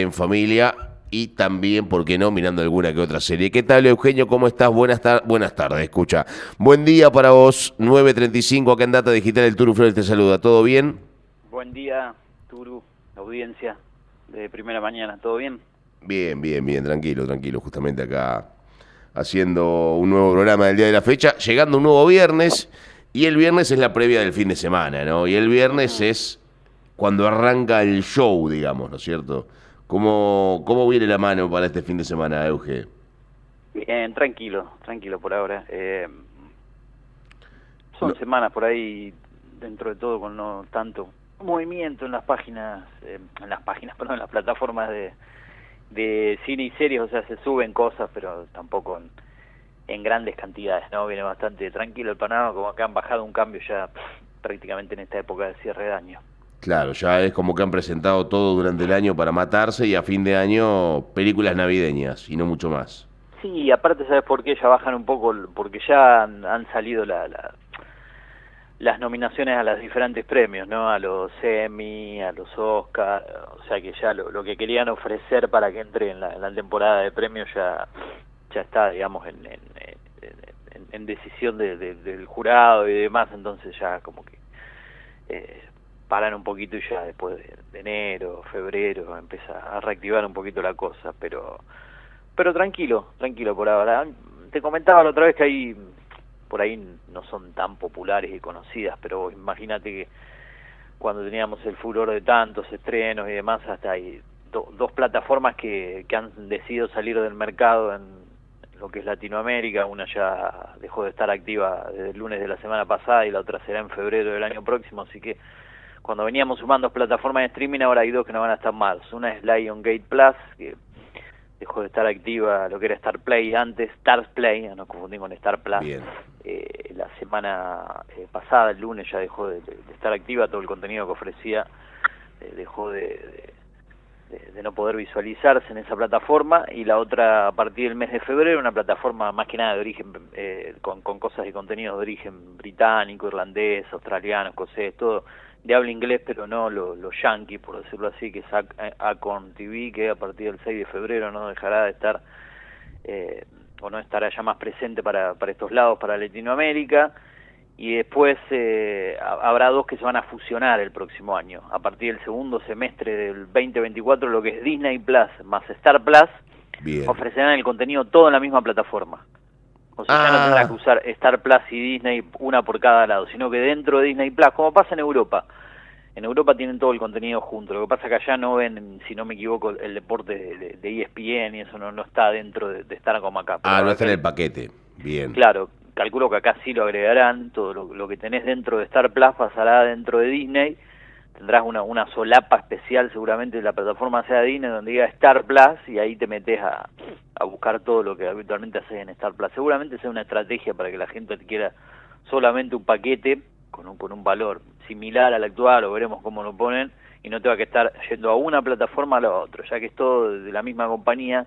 en familia y también, ¿por qué no?, mirando alguna que otra serie. ¿Qué tal, Eugenio? ¿Cómo estás? Buenas, buenas tardes, escucha. Buen día para vos, 9.35, acá en Data Digital, el Turu Flores te saluda. ¿Todo bien? Buen día, Turu, audiencia de primera mañana. ¿Todo bien? Bien, bien, bien, tranquilo, tranquilo. Justamente acá haciendo un nuevo programa del día de la fecha, llegando un nuevo viernes, y el viernes es la previa del fin de semana, ¿no? Y el viernes es cuando arranca el show, digamos, ¿no es cierto? ¿Cómo, cómo viene la mano para este fin de semana, Euge? Bien, tranquilo, tranquilo por ahora. Eh, son semanas por ahí, dentro de todo, con no tanto movimiento en las páginas, eh, en las páginas, perdón, en las plataformas de, de cine y series, o sea, se suben cosas, pero tampoco en, en grandes cantidades, ¿no? Viene bastante tranquilo el panorama, como que han bajado un cambio ya prácticamente en esta época de cierre de año. Claro, ya es como que han presentado todo durante el año para matarse y a fin de año películas navideñas y no mucho más. Sí, aparte, ¿sabes por qué? Ya bajan un poco, porque ya han, salido la, las nominaciones a los diferentes premios, ¿no? A los Emmy, a los Oscar, o sea que ya lo, que querían ofrecer para que entre en la, temporada de premios ya, ya está, digamos, en, en, decisión del jurado y demás, entonces ya como que eh, paran un poquito y ya después de, enero, febrero, empieza a reactivar un poquito la cosa, pero pero tranquilo, tranquilo por ahora. Te comentaba la otra vez que hay por ahí no son tan populares y conocidas, pero imagínate que cuando teníamos el furor de tantos estrenos y demás, hasta hay dos plataformas que, que han decidido salir del mercado en lo que es Latinoamérica, una ya dejó de estar activa desde el lunes de la semana pasada y la otra será en febrero del año próximo, así que cuando veníamos sumando plataformas de streaming, ahora hay dos que no van a estar mal. Una es Lion Gate Plus, que dejó de estar activa lo que era Star Play antes, Stars Play, no confundí con Star Plus. Eh, la semana eh, pasada, el lunes, ya dejó de, estar activa, todo el contenido que ofrecía eh, dejó de, de, no poder visualizarse en esa plataforma y la otra a partir del mes de febrero, una plataforma más que nada de origen, con, con cosas y contenidos de origen británico, irlandés, australiano, escocés, todo de habla inglés, pero no los lo yankees, por decirlo así, que es Acon TV, que a partir del 6 de febrero no dejará de estar, eh, o no estará ya más presente para, para estos lados, para Latinoamérica, y después eh, habrá dos que se van a fusionar el próximo año, a partir del segundo semestre del 2024, lo que es Disney Plus más Star Plus, ofrecerán el contenido todo en la misma plataforma. O sea, ya no tendrás ah. que usar Star Plus y Disney una por cada lado, sino que dentro de Disney Plus, como pasa en Europa, en Europa tienen todo el contenido junto. Lo que pasa es que allá no ven, si no me equivoco, el deporte de, de ESPN y eso no, no está dentro de, estar como acá. ah, no está en el paquete. Bien. Claro, calculo que acá sí lo agregarán. Todo lo, lo que tenés dentro de Star Plus pasará dentro de Disney tendrás una, una solapa especial seguramente de la plataforma sea Disney donde diga Star Plus y ahí te metes a, a buscar todo lo que habitualmente haces en Star Plus. Seguramente sea una estrategia para que la gente quiera solamente un paquete con un, con un valor similar al actual o veremos cómo lo ponen y no tenga que estar yendo a una plataforma a la otra, ya que es todo de la misma compañía,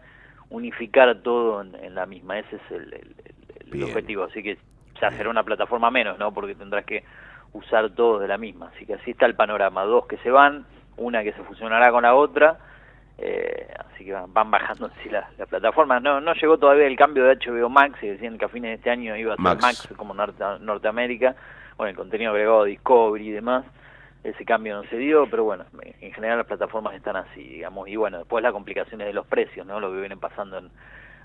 unificar todo en, la misma, ese es el, el objetivo, así que ya será una plataforma menos, ¿no? Porque tendrás que usar todos de la misma. Así que así está el panorama. Dos que se van, una que se fusionará con la otra. Eh, así que van, bajando así la, la, plataforma. No, no llegó todavía el cambio de HBO Max, y decían que a fines de este año iba a ser Max, como Norteamérica, con el contenido agregado Discovery y demás. Ese cambio no se dio, pero bueno, en general las plataformas están así, digamos. Y bueno, después las complicaciones de los precios, ¿no? Lo que vienen pasando en,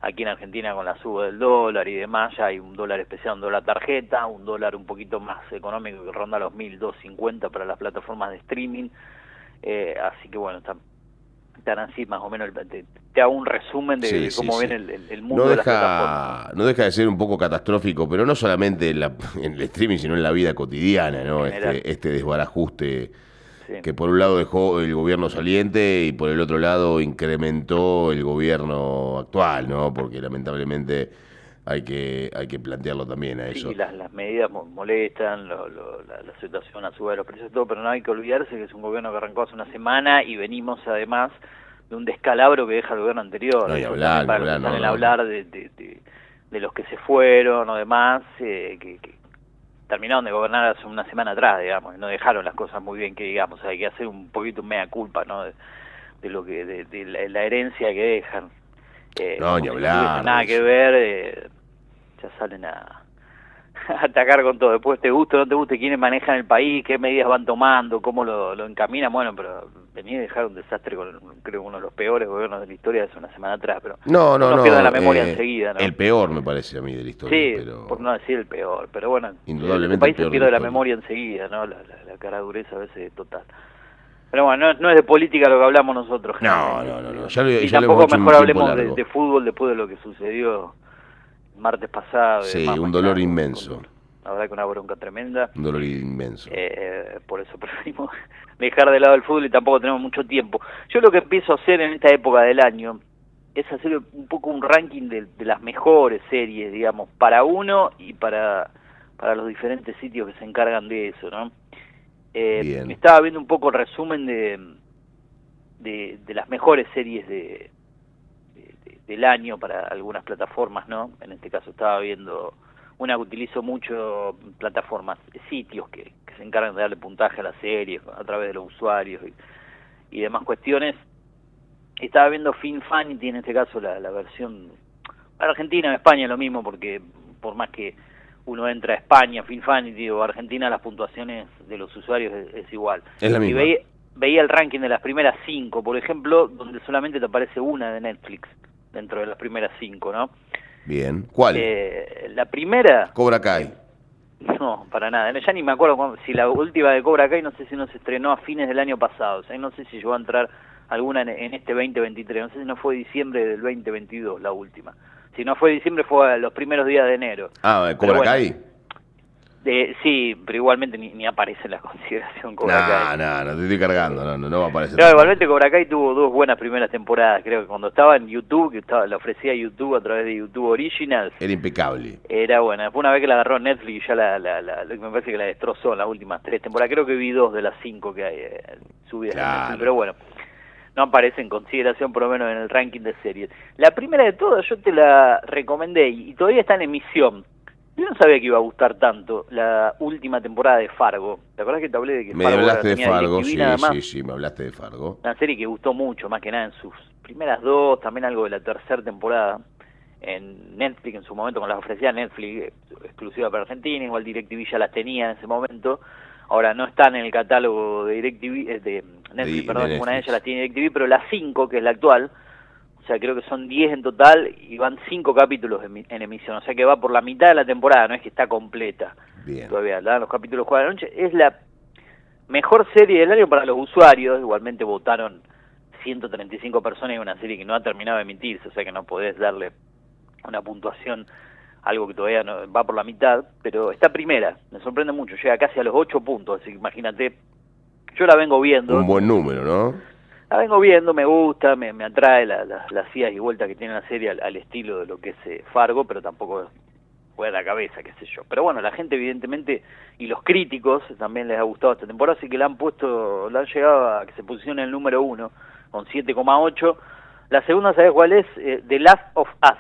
aquí en Argentina con la suba del dólar y demás, ya hay un dólar especial, un dólar tarjeta, un dólar un poquito más económico que ronda los 1.250 para las plataformas de streaming, eh, así que bueno, están, así más o menos, te, hago un resumen de, cómo viene el, mundo no de deja, No deja de ser un poco catastrófico, pero no solamente en, el streaming, sino en la vida cotidiana, ¿no? Este, este desbarajuste que por un lado dejó el gobierno saliente y por el otro lado incrementó el gobierno actual, ¿no? Porque lamentablemente hay que hay que plantearlo también a eso. Sí, las, las medidas molestan, la, situación a su de los precios, todo, pero no hay que olvidarse que es un gobierno que arrancó hace una semana y venimos además de un descalabro que deja el gobierno anterior. No, hablar, hablar, no, hablar de, de, de, los que se fueron o demás, eh, que, que terminaron de gobernar hace una semana atrás, digamos, y no dejaron las cosas muy bien que digamos, hay que hacer un poquito mea culpa, ¿no? de lo que de, la, herencia que dejan. Eh, no, ni hablar. nada que ver, eh, ya salen a, atacar con todo. Después te gusta o no te guste quiénes manejan el país, qué medidas van tomando, cómo lo, lo encaminan. Bueno, pero venía a dejar un desastre con, creo, uno de los peores gobiernos de la historia hace una semana atrás. pero No, no, no. la memoria eh, enseguida, ¿no? El peor, me parece a mí, de la historia. Sí, por no decir el peor. Pero bueno, Indudablemente el país se pierde la, memoria enseguida, ¿no? La, la, cara dureza a veces es total. Pero bueno, no, es de política lo que hablamos nosotros. No, no, no. no. Ya y tampoco mejor hablemos de, de, fútbol después de lo que sucedió martes pasado. Sí, un dolor inmenso. La verdad que una bronca tremenda. Un dolor inmenso. Eh, por eso preferimos dejar de lado el fútbol y tampoco tenemos mucho tiempo. Yo lo que empiezo a hacer en esta época del año es hacer un poco un ranking de, las mejores series, digamos, para uno y para, para los diferentes sitios que se encargan de eso, ¿no? Eh, estaba viendo un poco el resumen de, de, de las mejores series de, del año para algunas plataformas, ¿no? En este caso estaba viendo una que utilizo mucho, plataformas, sitios que, se encargan de darle puntaje a la serie a través de los usuarios y, demás cuestiones. Estaba viendo Finfanity, en este caso la, la versión Argentina, en España lo mismo, porque por más que uno entra a España, Finfanity o Argentina, las puntuaciones de los usuarios es, igual. y veía, veía el ranking de las primeras cinco, por ejemplo, donde solamente te aparece una de Netflix dentro de las primeras cinco, ¿no? Bien. ¿Cuál? Eh, la primera... Cobra Kai. No, para nada. Ya ni me acuerdo si la última de Cobra Kai, no sé si no se estrenó a fines del año pasado. O sea, no sé si llegó a entrar alguna en, este 2023. No sé si no fue diciembre del 2022 la última. Si no fue diciembre, fue a los primeros días de enero. Ah, ¿Cobra Kai? Sí, pero igualmente ni, aparece en la consideración Cobra Kai. No, no, no te estoy cargando, no, no, no va a aparecer. No, igualmente Cobra Kai tuvo dos buenas primeras temporadas, creo que cuando estaba en YouTube, que estaba, la ofrecía YouTube a través de YouTube Originals. Era impecable. Era buena. Después una vez que la agarró Netflix ya la, la, la, me parece que la destrozó en las últimas tres temporadas. Creo que vi dos de las cinco que hay eh, subidas Netflix, pero bueno no aparece en consideración por lo menos en el ranking de series. La primera de todas yo te la recomendé y todavía está en emisión. Yo no sabía que iba a gustar tanto la última temporada de Fargo. ¿Te acuerdas que te hablé de que me hablaste de Fargo? Sí, sí, sí, me hablaste de Fargo. Una serie que gustó mucho, más que nada en sus primeras dos, también algo de la tercera temporada. En Netflix, en su momento, con las ofrecía Netflix, exclusiva para Argentina, igual DirecTV ya las tenía en ese momento. Ahora no están en el catálogo de DirecTV, eh, de Netflix, perdón, una de ellas las tiene DirecTV, pero la 5, que es la actual, o sea, creo que son 10 en total y van 5 capítulos en, emisión. O sea que va por la mitad de la temporada, no es que está completa. Bien. Todavía, los capítulos juegan la noche. Es la mejor serie del año para los usuarios. Igualmente votaron 135 personas y una serie que no ha terminado de emitirse. O sea que no podés darle una puntuación algo que todavía no, va por la mitad. Pero está primera, me sorprende mucho. Llega casi a los 8 puntos. Así que imagínate, yo la vengo viendo. Un buen número, ¿no? La vengo viendo, me gusta, me, me atrae la, las idas y vueltas que tiene la serie al, estilo de lo que es eh, Fargo, pero tampoco fue a la cabeza, qué sé yo. Pero bueno, la gente evidentemente, y los críticos también les ha gustado esta temporada, así que la han puesto, la han llegado a que se posicione en el número uno, con 7,8. La segunda, ¿sabes cuál es? Eh, The Last of Us.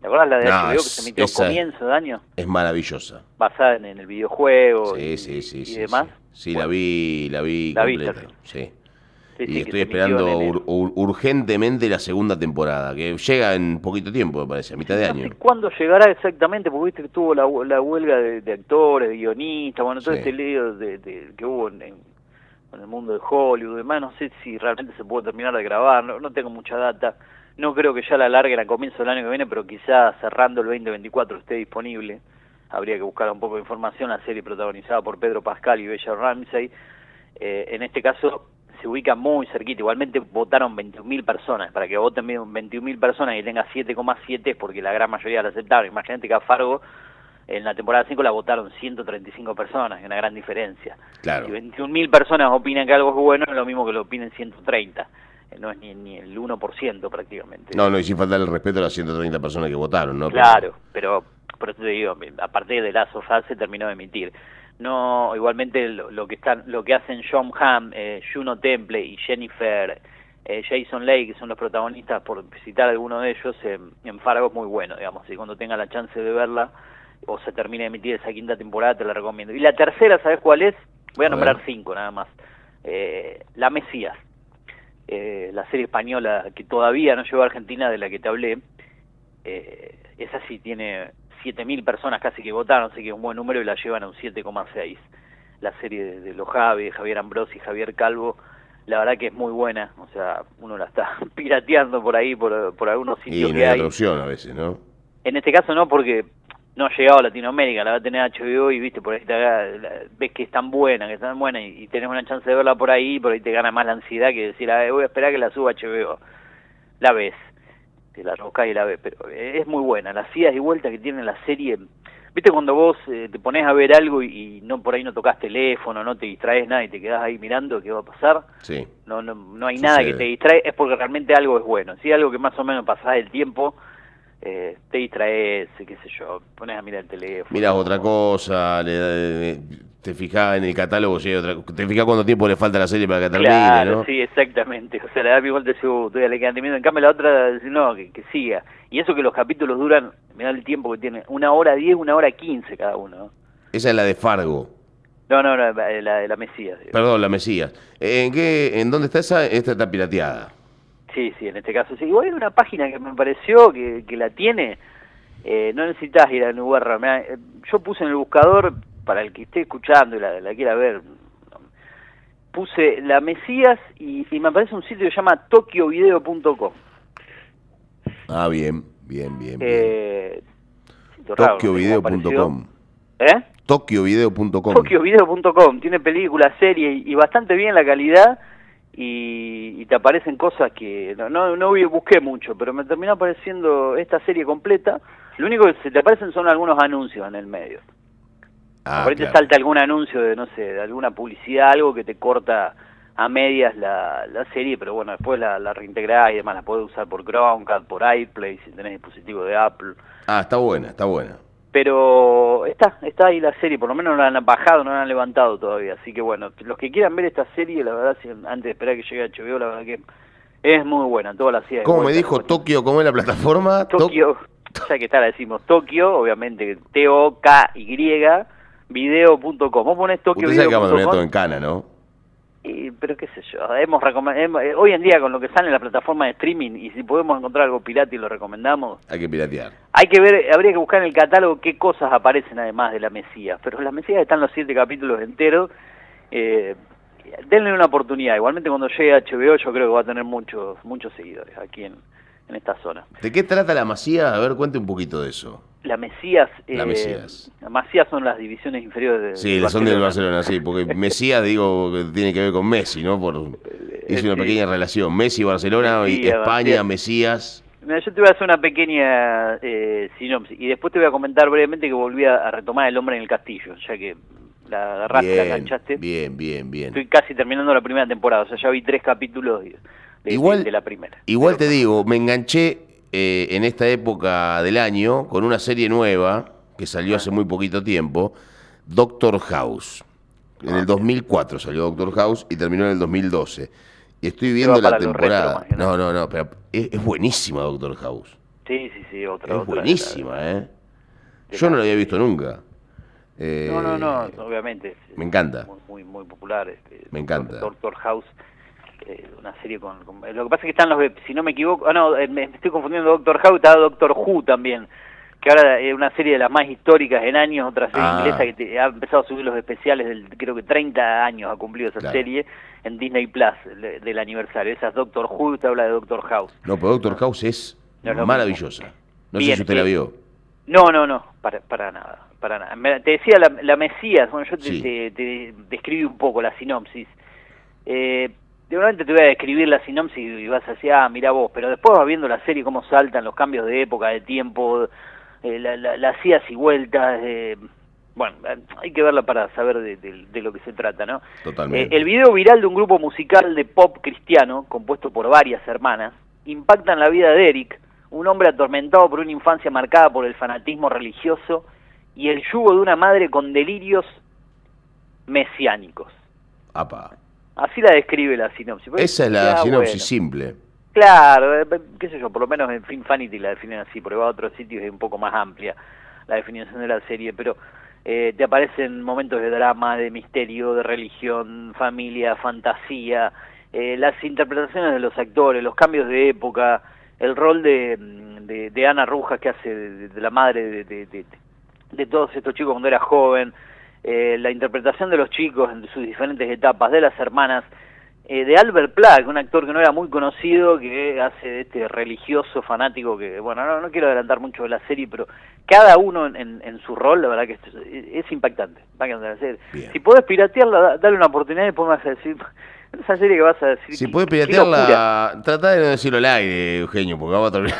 ¿Te acuerdas la de HBO que se emitió a comienzo de año? Es maravillosa. Basada en, el videojuego sí, y, sí, sí, y demás. Sí, la vi, la vi completa. Sí y estoy esperando urgentemente la segunda temporada, que llega en poquito tiempo, me parece, a mitad de año. ¿Cuándo llegará exactamente? Porque viste que tuvo la, huelga de, actores, de guionistas, bueno, todo este lío de, que hubo en, el mundo de Hollywood y demás, no sé si realmente se puede terminar de grabar, no, tengo mucha data. No creo que ya la larguen a comienzo del año que viene, pero quizás cerrando el 2024 esté disponible. Habría que buscar un poco de información. La serie protagonizada por Pedro Pascal y Bella Ramsey. Eh, en este caso, se ubica muy cerquita. Igualmente votaron 21.000 personas. Para que voten 21.000 personas y tenga 7,7 es porque la gran mayoría la aceptaron. Imagínate que a Fargo en la temporada 5 la votaron 135 personas, es una gran diferencia. Claro. Si 21.000 personas opinan que algo es bueno, es lo mismo que lo opinen 130. Eh, no es ni, ni el 1% prácticamente. No, no, y sin faltar el respeto a las 130 personas que votaron, ¿no? Claro, pero, por eso te digo, aparte de la sofá se terminó de emitir no igualmente lo, que están lo que hacen John Hamm, eh, Juno Temple y Jennifer eh, Jason Leigh, que son los protagonistas por citar alguno de ellos en Fargo es muy bueno digamos. Y cuando tenga la chance de verla o se termine de emitir esa quinta temporada te la recomiendo. Y la tercera sabes cuál es voy a, nombrar cinco nada más. Eh, la Mesías. Eh, la serie española que todavía no llegó a Argentina, de la que te hablé, eh, esa sí tiene 7.000 personas casi que votaron, así que es un buen número y la llevan a un 7,6. La serie de, de los Javi, Javier Ambrosi, Javier Calvo, la verdad que es muy buena, o sea, uno la está pirateando por ahí, por, por algunos sitios y que hay. a veces, ¿no? En este caso no, porque no ha llegado a Latinoamérica, la va a tener HBO y viste, por ahí te ves que es tan buena, que es tan buena y, tenés una chance de verla por ahí, por ahí te gana más la ansiedad que decir, a voy a esperar que la suba HBO. La ves, te la roscas y la ves, pero es muy buena, las idas y vueltas que tiene la serie, viste cuando vos eh, te pones a ver algo y, no por ahí no tocas teléfono, no te distraes nada y te quedás ahí mirando qué va a pasar, sí. no, no, no hay nada que te distrae, es porque realmente algo es bueno, si algo que más o menos pasás el tiempo eh, te distraes, qué sé yo, pones a mirar el teléfono. Miras otra cosa, le, te fijas en el catálogo, si otra, te fijas cuánto tiempo le falta a la serie para que termine, claro, sí, exactamente. O sea, le da y uh, todavía le quedan En cambio, la otra, no, que, que, siga. Y eso que los capítulos duran, mira el tiempo que tiene, una hora diez, una hora quince cada uno. Esa es la de Fargo. No, no, no la de la Mesías. Perdón, la Mesías. ¿En qué, en dónde está esa? Esta está pirateada. Sí, sí, en este caso sí. Igual hay una página que me pareció que, que la tiene. Eh, no necesitas ir a Nubarra. Eh, yo puse en el buscador, para el que esté escuchando y la, quiera ver, puse la Mesías y, me aparece un sitio que se llama tokiovideo.com. Ah, bien, bien, bien. Eh, Tokiovideo.com. ¿Eh? Tokiovideo.com. Tokiovideo.com. Tiene películas, series y bastante bien la calidad y, te aparecen cosas que no, no, no busqué mucho, pero me terminó apareciendo esta serie completa. Lo único que se te aparecen son algunos anuncios en el medio. Ah, Por ahí te salta algún anuncio de, no sé, de alguna publicidad, algo que te corta a medias la, la serie, pero bueno, después la, la reintegrás y demás, la puedes usar por Chromecast, por iPlay, si tenés dispositivo de Apple. Ah, está buena, está buena pero está, está ahí la serie, por lo menos no la han bajado, no la han levantado todavía, así que bueno, los que quieran ver esta serie, la verdad, antes de esperar que llegue a HBO, la verdad que es muy buena, toda la serie. ¿Cómo me dijo Tokio? ¿Cómo es la plataforma? Tokio, ya que está la decimos Tokio, obviamente T-O-K-Y, video.com. Vos pones Tokio Usted sabe que todo en cana, ¿no? Pero qué sé yo, hemos, eh, hoy en día con lo que sale en la plataforma de streaming y si podemos encontrar algo pirata y lo recomendamos. Hay que piratear. Hay que ver, habría que buscar en el catálogo qué cosas aparecen además de la Mesías, pero la Mesías están los siete capítulos enteros. Eh, denle una oportunidad, igualmente cuando llegue a HBO yo creo que va a tener muchos muchos seguidores aquí en, en esta zona. ¿De qué trata la Mesías? A ver, cuente un poquito de eso. La Mesías. la eh, Mesías. La Mesías son las divisiones inferiores de. Sí, son del Barcelona, sí, porque Mesías, digo, que tiene que ver con Messi, ¿no? Por, hice una pequeña relación. Messi, Barcelona, y España, Mesías. yo te voy a hacer una pequeña eh, sinopsis y después te voy a comentar brevemente que volví a, retomar El hombre en el castillo, ya que la agarraste, la enganchaste. Bien, bien, bien. Estoy casi terminando la primera temporada, o sea, ya vi tres capítulos de, igual, de la primera. Igual te digo, me enganché eh, en esta época del año con una serie nueva que salió hace muy poquito tiempo, Doctor House. En el 2004 salió Doctor House y terminó en el 2012. Y estoy viendo la temporada. no, no, no, pero es, buenísima Doctor House. Sí, sí, sí, otra. Es buenísima, ¿eh? Yo no la había visto nunca. no, no, no, eh, obviamente. Me encanta. Muy, muy, popular. Este, me encanta. Doctor House eh, una serie con, Lo que pasa es que están los... Si no me equivoco... Ah, no, eh, me estoy confundiendo Doctor Who, está Doctor Who también, que ahora es una serie de las más históricas en años, otra serie ah. inglesa que ha empezado a subir los especiales, del, creo que 30 años ha cumplido esa serie en Disney Plus del aniversario. Esa es Doctor Who, te habla de Doctor House. No, pero Doctor House es maravillosa. No sé si usted la vio. No, no, no, para, para nada, para nada. Te decía la, la Mesías, bueno, yo te, te, describí un poco la sinopsis. Eh, de te voy a describir la sinopsis y vas a decir, ah, mira vos, pero después vas viendo la serie cómo saltan los cambios de época, de tiempo, eh, las idas y vueltas, bueno, hay que verla para saber de, lo que se trata, ¿no? Totalmente. Eh, el video viral de un grupo musical de pop cristiano, compuesto por varias hermanas, impacta en la vida de Eric, un hombre atormentado por una infancia marcada por el fanatismo religioso y el yugo de una madre con delirios mesiánicos. Apa. Así la describe la sinopsis. Esa es la sinopsis simple. Claro, eh, qué sé yo, por lo menos en Finfanity la definen así, porque va a otros sitios es un poco más amplia la definición de la serie, pero eh, te aparecen momentos de drama, de misterio, de religión, familia, fantasía, eh, las interpretaciones de los actores, los cambios de época, el rol de, de, Ana Rujas que hace de, la madre de, de, todos estos chicos cuando era joven, eh, la interpretación de los chicos en sus diferentes etapas, de las hermanas, eh, de Albert Plack, un actor que no era muy conocido, que hace de este religioso fanático que, bueno, no, no quiero adelantar mucho de la serie, pero cada uno en, en, su rol, la verdad que es, es impactante. Si podés piratearla, dale una oportunidad y después vas a decir, esa serie que vas a decir. Si podés piratearla, trata de no decirlo al aire, Eugenio, porque vamos a terminar.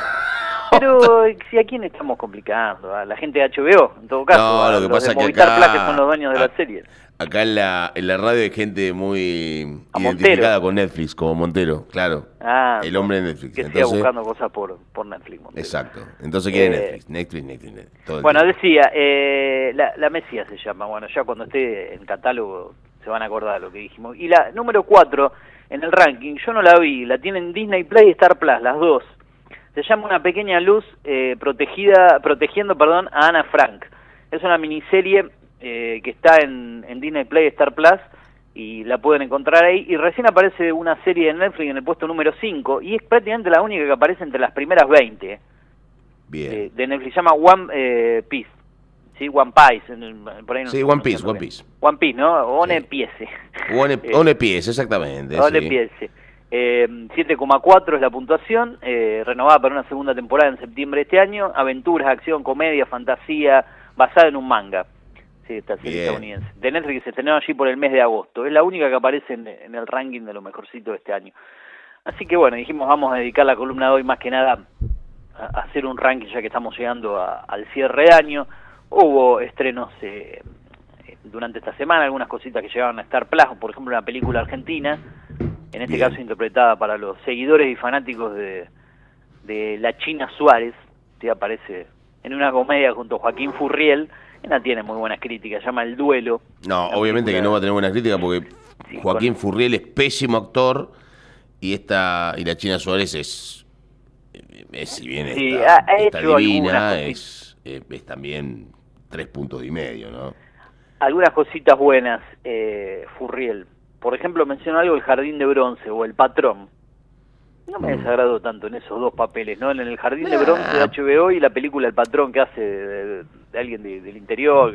Pero si a quién estamos complicando, a la gente de HBO, en todo caso. No, lo que pasa es que acá, que son los dueños de la serie. Acá en la, en la radio hay gente muy identificada con Netflix, como Montero, claro. Ah, el hombre de Netflix. Que Entonces, siga buscando cosas por, por Netflix. Exacto. Entonces quiere eh, Netflix, Netflix, Netflix. bueno, decía, eh, la, la Mesía se llama. Bueno, ya cuando esté en catálogo se van a acordar de lo que dijimos. Y la número 4 en el ranking, yo no la vi, la tienen Disney Play y Star Plus, las dos. Se llama Una pequeña luz eh, protegida, protegiendo perdón, a Ana Frank. Es una miniserie eh, que está en, Disney Play Star Plus y la pueden encontrar ahí. Y recién aparece una serie de Netflix en el puesto número 5 y es prácticamente la única que aparece entre las primeras 20 Bien. de Netflix. Se llama One eh, Piece. Sí, One Piece. sí, One Piece, One Piece. One Piece, ¿no? One Piece. One, one Piece, exactamente. One Piece. Eh, 7,4 es la puntuación, eh, renovada para una segunda temporada en septiembre de este año. Aventuras, acción, comedia, fantasía, basada en un manga. Sí, esta serie estadounidense. De Netflix se estrenó allí por el mes de agosto. Es la única que aparece en, el ranking de lo mejorcito de este año. Así que bueno, dijimos vamos a dedicar la columna de hoy más que nada a, hacer un ranking ya que estamos llegando al cierre de año. Hubo estrenos eh, durante esta semana, algunas cositas que llegaron a estar Plus, por ejemplo una película argentina, en este caso interpretada para los seguidores y fanáticos de, de La China Suárez, que aparece en una comedia junto a Joaquín Furriel, no tiene muy buenas críticas, llama El Duelo. No, obviamente que no va a tener buenas críticas porque Joaquín Furriel es pésimo actor y esta y la China Suárez es, es si bien está, divina, es, es, también tres puntos y medio, ¿no? Algunas cositas buenas, eh, Furriel. Por ejemplo, mencionó algo el Jardín de Bronce o El Patrón. No me mm. desagrado tanto en esos dos papeles, ¿no? En el Jardín de Bronce de HBO y la película El Patrón que hace de, alguien del interior,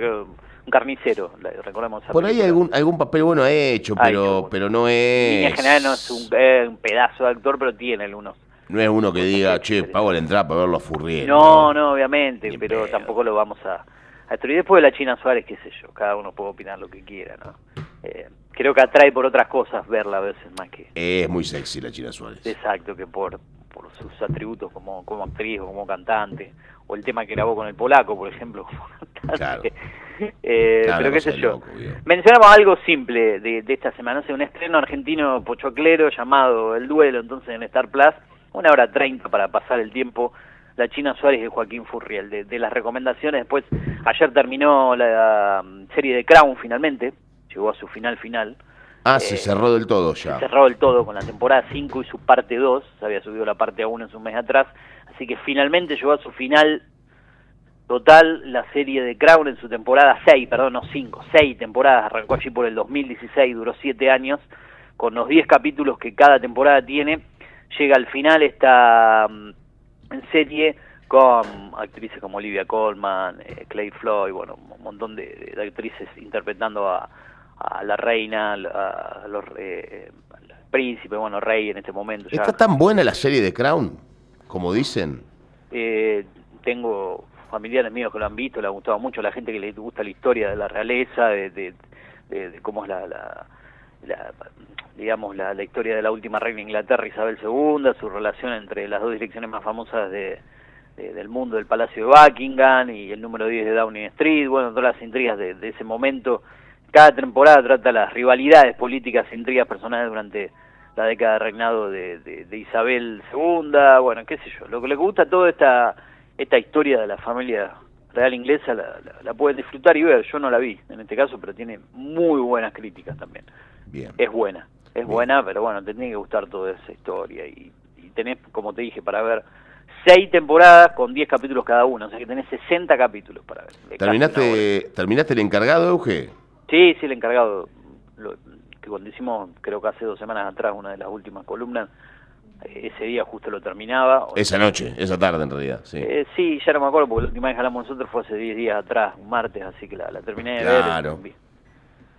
un carnicero, recordemos. Por ahí algún algún papel bueno ha hecho, pero pero no es... En general no es un, pedazo de actor, pero tiene algunos. No es uno que diga, che, pago la entrada para verlo a Furriel. No, no, obviamente, pero tampoco lo vamos a, a destruir. Después de la China Suárez, qué sé yo, cada uno puede opinar lo que quiera, ¿no? Eh, creo que atrae por otras cosas verla a veces más que... Es muy sexy la China Suárez. Exacto, que por, por sus atributos como, como actriz o como cantante, o el tema que grabó con el polaco, por ejemplo, como cantante. Eh, pero qué sé yo. Mencionamos algo simple de, de esta semana, no un estreno argentino pochoclero llamado El Duelo, entonces en Star Plus, una hora treinta para pasar el tiempo la China Suárez y Joaquín Furriel. De, de, las recomendaciones, después, ayer terminó la um, serie de Crown finalmente, llegó a su final final. Ah, se eh, cerró del todo ya. Se cerró del todo con la temporada 5 y su parte 2, se había subido la parte 1 en un mes atrás, así que finalmente llegó a su final total la serie de Crown en su temporada 6, perdón, no 5, 6 temporadas, arrancó allí por el 2016, duró 7 años, con los 10 capítulos que cada temporada tiene, llega al final esta en serie con actrices como Olivia Colman, eh, Clay Floyd, bueno, un montón de actrices interpretando a, a la reina, a, los eh, al príncipe, bueno, rey en este momento. ¿Está tan buena la serie de Crown, como dicen? Eh, tengo familiares míos que lo han visto, le ha gustado mucho, la gente que le gusta la historia de la realeza, de, de, cómo es la, la, digamos, la, la, historia de la última reina de Inglaterra, Isabel II, su relación entre las dos direcciones más famosas de, del mundo, del Palacio de Buckingham y el número 10 de Downing Street, bueno, todas las intrigas de, de ese momento cada temporada trata las rivalidades políticas e intrigas personales durante la década de reinado de, Isabel II, bueno, qué sé yo, lo que le gusta toda esta, esta historia de la familia real inglesa la, la, pueden disfrutar y ver, yo no la vi en este caso, pero tiene muy buenas críticas también. Bien. Es buena, es buena, pero bueno, te tiene que gustar toda esa historia y, y tenés, como te dije, para ver seis temporadas con diez capítulos cada uno, o sea que tenés 60 capítulos para ver. ¿Terminaste, ¿Terminaste el encargado, Euge? Sí, sí, el encargado. que cuando hicimos, creo que hace dos semanas atrás, una de las últimas columnas, ese día justo lo terminaba. Esa noche, esa tarde en realidad, sí. Eh, sí, ya no me acuerdo, porque la última vez que hablamos nosotros fue hace 10 días atrás, un martes, así que la, terminé de claro. ver.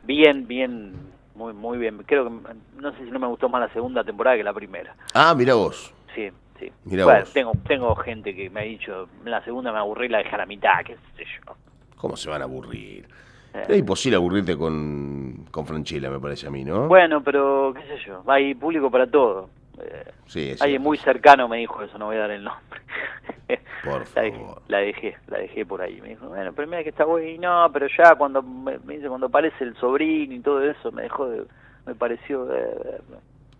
Bien, bien, muy muy bien. Creo que, no sé si no me gustó más la segunda temporada que la primera. Ah, mira vos. Sí, sí. bueno, tengo tengo gente que me ha dicho, la segunda me aburrí, la dejé a la mitad, qué sé yo. ¿Cómo se van a aburrir? Es imposible aburrirte con, con Franchella, me parece a mí, ¿no? Bueno, pero qué sé yo, hay público para todo. Eh, sí, alguien muy cercano me dijo eso, no voy a dar el nombre. Por favor. La dejé, la dejé, por ahí. Me dijo, bueno, pero mira que está bueno. Y no, pero ya cuando me, dice, cuando aparece el sobrino y todo eso, me dejó de, me pareció... Eh,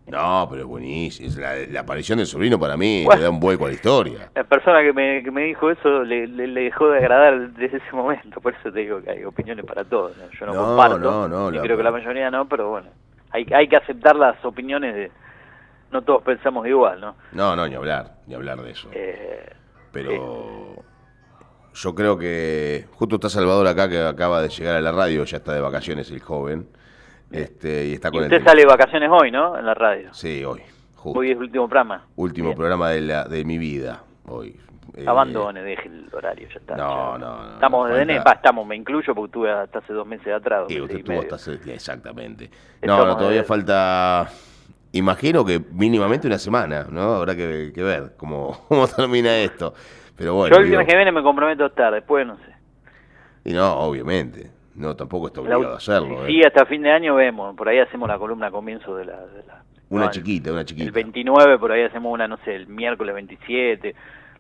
no, pero es buenísimo. La, aparición del sobrino para mí le da un hueco a la historia. La persona que me, que me dijo eso le, le, dejó de agradar desde ese momento. Por eso te digo que hay opiniones para todos. Yo no, comparto. No, no, y creo que la mayoría no, pero bueno. Hay, hay que aceptar las opiniones de... No todos pensamos igual, ¿no? No, no, ni hablar, ni hablar de eso. Eh, pero yo creo que justo está Salvador acá que acaba de llegar a la radio, ya está de vacaciones el joven. Este, y está con usted sale de vacaciones hoy, ¿no? En la radio. Sí, hoy. Hoy es el último programa. Último programa de, la, de mi vida, hoy. Eh, Abandone, deje el horario, ya está. No, no, no. Estamos de DN, estamos, me incluyo porque estuve hasta hace dos meses atrás. Sí, usted estuvo hasta hace, exactamente. No, no, todavía falta, imagino que mínimamente una semana, ¿no? Habrá que, ver cómo, cómo termina esto. Pero bueno. Yo el viernes que viene me comprometo a estar, después no sé. Y no, obviamente. No, tampoco está obligado a hacerlo. Sí, ¿eh? hasta fin de año vemos. Por ahí hacemos la columna a comienzo de la... una chiquita, una chiquita. El 29, por ahí hacemos una, no sé, el miércoles 27,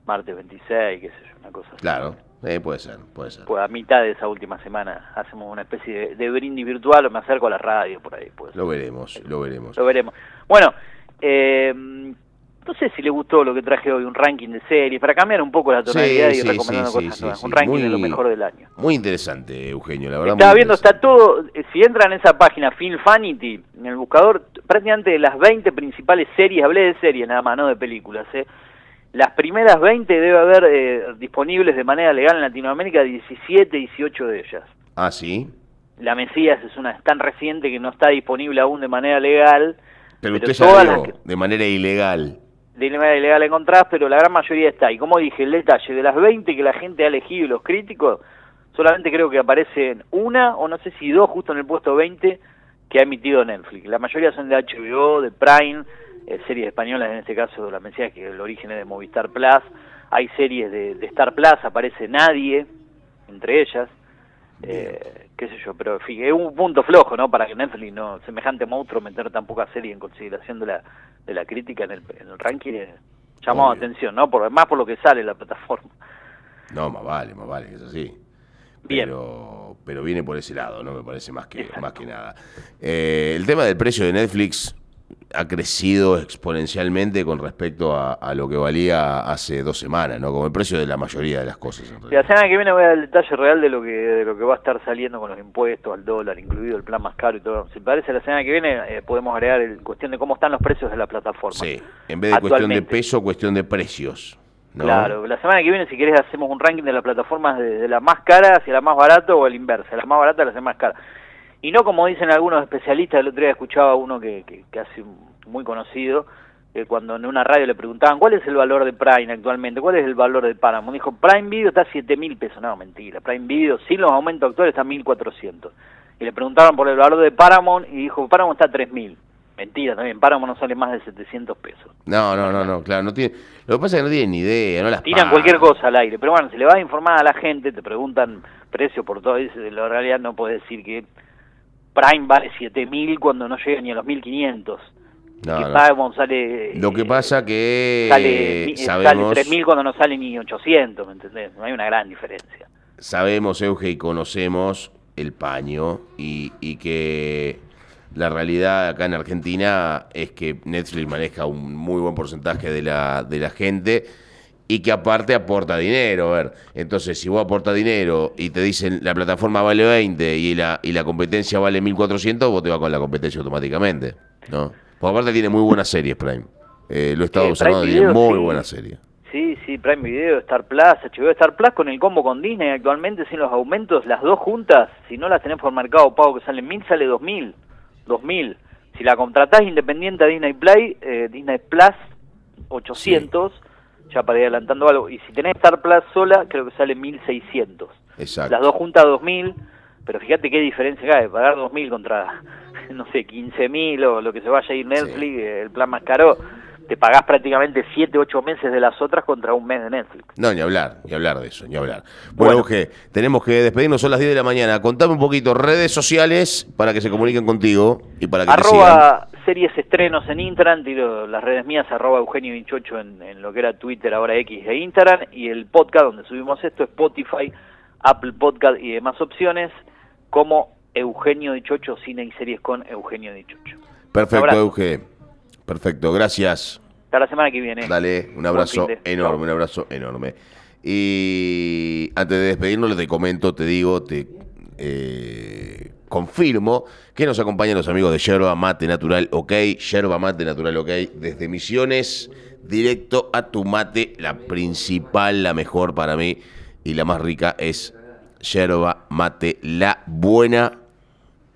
martes 26, qué sé yo, una cosa así. Claro, eh, puede ser, puede ser. Pues a mitad de esa última semana hacemos una especie de, brindis virtual o me acerco a la radio por ahí. Pues. Lo veremos, lo veremos. Lo veremos. Bueno, eh, no sé si le gustó lo que traje hoy, un ranking de series, para cambiar un poco la tonalidad y recomendando cosas nuevas. Un ranking de lo mejor del año. Muy interesante, Eugenio, la verdad. Estaba viendo, está todo, eh, si entran en esa página, Fanity en el buscador, prácticamente de las 20 principales series, hablé de series nada más, no de películas, ¿eh? Las primeras 20 debe haber eh, disponibles de manera legal en Latinoamérica, 17, 18 de ellas. Ah, sí. La Mesías es una es tan reciente que no está disponible aún de manera legal. Pero, usted ya de manera ilegal de manera ilegal encontradas, pero la gran mayoría está. Y como dije, el detalle, de las 20 que la gente ha elegido y los críticos, solamente creo que aparecen una o no sé si dos justo en el puesto 20 que ha emitido Netflix. La mayoría son de HBO, de Prime, eh, series españolas, en este caso la mencioné que el origen es de Movistar Plus. Hay series de, de Star Plus, aparece Nadie, entre ellas. Eh, qué sé yo, pero es un punto flojo, ¿no? Para que Netflix, no semejante monstruo, meter tan poca serie en consideración de la, de la crítica en el, en el ranking, eh, llamó atención, ¿no? Por, más por lo que sale en la plataforma. No, más vale, más vale, es así. Bien. Pero, pero viene por ese lado, ¿no? Me parece más que, más que nada. Eh, el tema del precio de Netflix ha crecido exponencialmente con respecto a, lo que valía hace dos semanas, ¿no? Como el precio de la mayoría de las cosas. la semana que viene voy a dar el detalle real de lo que de lo que va a estar saliendo con los impuestos al dólar, incluido el plan más caro y todo. Si parece la semana que viene eh, podemos agregar el cuestión de cómo están los precios de la plataforma. Sí, en vez de cuestión de peso, cuestión de precios. Claro, la semana que viene si querés hacemos un ranking de las plataformas de, de la más cara hacia la más barata o el inverso, la más barata la más cara y no como dicen algunos especialistas, el otro día escuchaba uno que, que, hace muy conocido, que cuando en una radio le preguntaban cuál es el valor de Prime actualmente, cuál es el valor de Paramount, dijo Prime Video está a 7 mil pesos, no, mentira, Prime Video sin los aumentos actuales está a 1.400. Y le preguntaron por el valor de Paramount y dijo Paramount está a 3 mil. Mentira también, Paramount no sale más de 700 pesos. No, no, no, no, claro, no tiene, lo que pasa es que no tienen ni idea, no las Tiran cualquier cosa al aire, pero bueno, si le vas a informar a la gente, te preguntan precio por todo, eso, la realidad no puedes decir que Prime vale 7000 cuando no llega ni a los 1500. No, que no. sale. Lo que pasa que. Sale, sabemos, sale 3000 cuando no sale ni 800, ¿me entendés? No hay una gran diferencia. Sabemos, Euge, y conocemos el paño y, y que la realidad acá en Argentina es que Netflix maneja un muy buen porcentaje de la, de la gente y que aparte aporta dinero. A ver, entonces si vos aportas dinero y te dicen la plataforma vale 20 y la, y la competencia vale 1400, vos te vas con la competencia automáticamente. ¿no? Porque aparte tiene muy buenas series Prime. Eh, lo he estado observando, tiene muy buenas series. Sí, sí, Prime Video, Star Plus, HBO Star Plus con el combo con Disney actualmente sin los aumentos, las dos juntas, si no las tenés por mercado pago que salen mil, sale dos mil. 2000. Si la contratás independiente a Disney Play, eh, Disney Plus, 800, ya para ir adelantando algo. Y si tenés Star Plus sola, creo que sale 1600. Exacto. Las dos juntas 2000, pero fíjate qué diferencia cae, pagar 2000 contra, no sé, 15000 o lo que se vaya a ir Netflix, el plan más caro te pagás prácticamente 7, 8 meses de las otras contra un mes de Netflix. No, ni hablar, ni hablar de eso, ni hablar. Bueno, bueno. tenemos que despedirnos, son las 10 de la mañana. Contame un poquito, redes sociales para que se comuniquen contigo y para que arroba series estrenos en Instagram, tiro las redes mías, arroba Eugenio 28 en, en lo que era Twitter, ahora X e Instagram, y el podcast donde subimos esto, Spotify, Apple Podcast y demás opciones, como Eugenio 18, cine y series con Eugenio 18. Perfecto, Eugenio. Perfecto, gracias. Hasta la semana que viene. Dale, un abrazo enorme, un abrazo enorme. Y antes de despedirnos, te comento, te digo, te eh, confirmo que nos acompañan los amigos de Yerba Mate Natural OK, Yerba Mate Natural OK, desde Misiones, directo a tu mate, la principal, la mejor para mí y la más rica es Yerba Mate, la buena,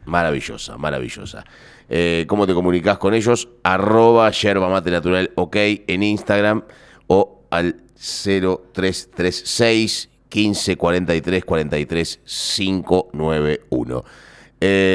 maravillosa, maravillosa. Eh, ¿Cómo te comunicas con ellos? Arroba yerba mate natural ok en Instagram o al 0336 15 43 43 591. Eh,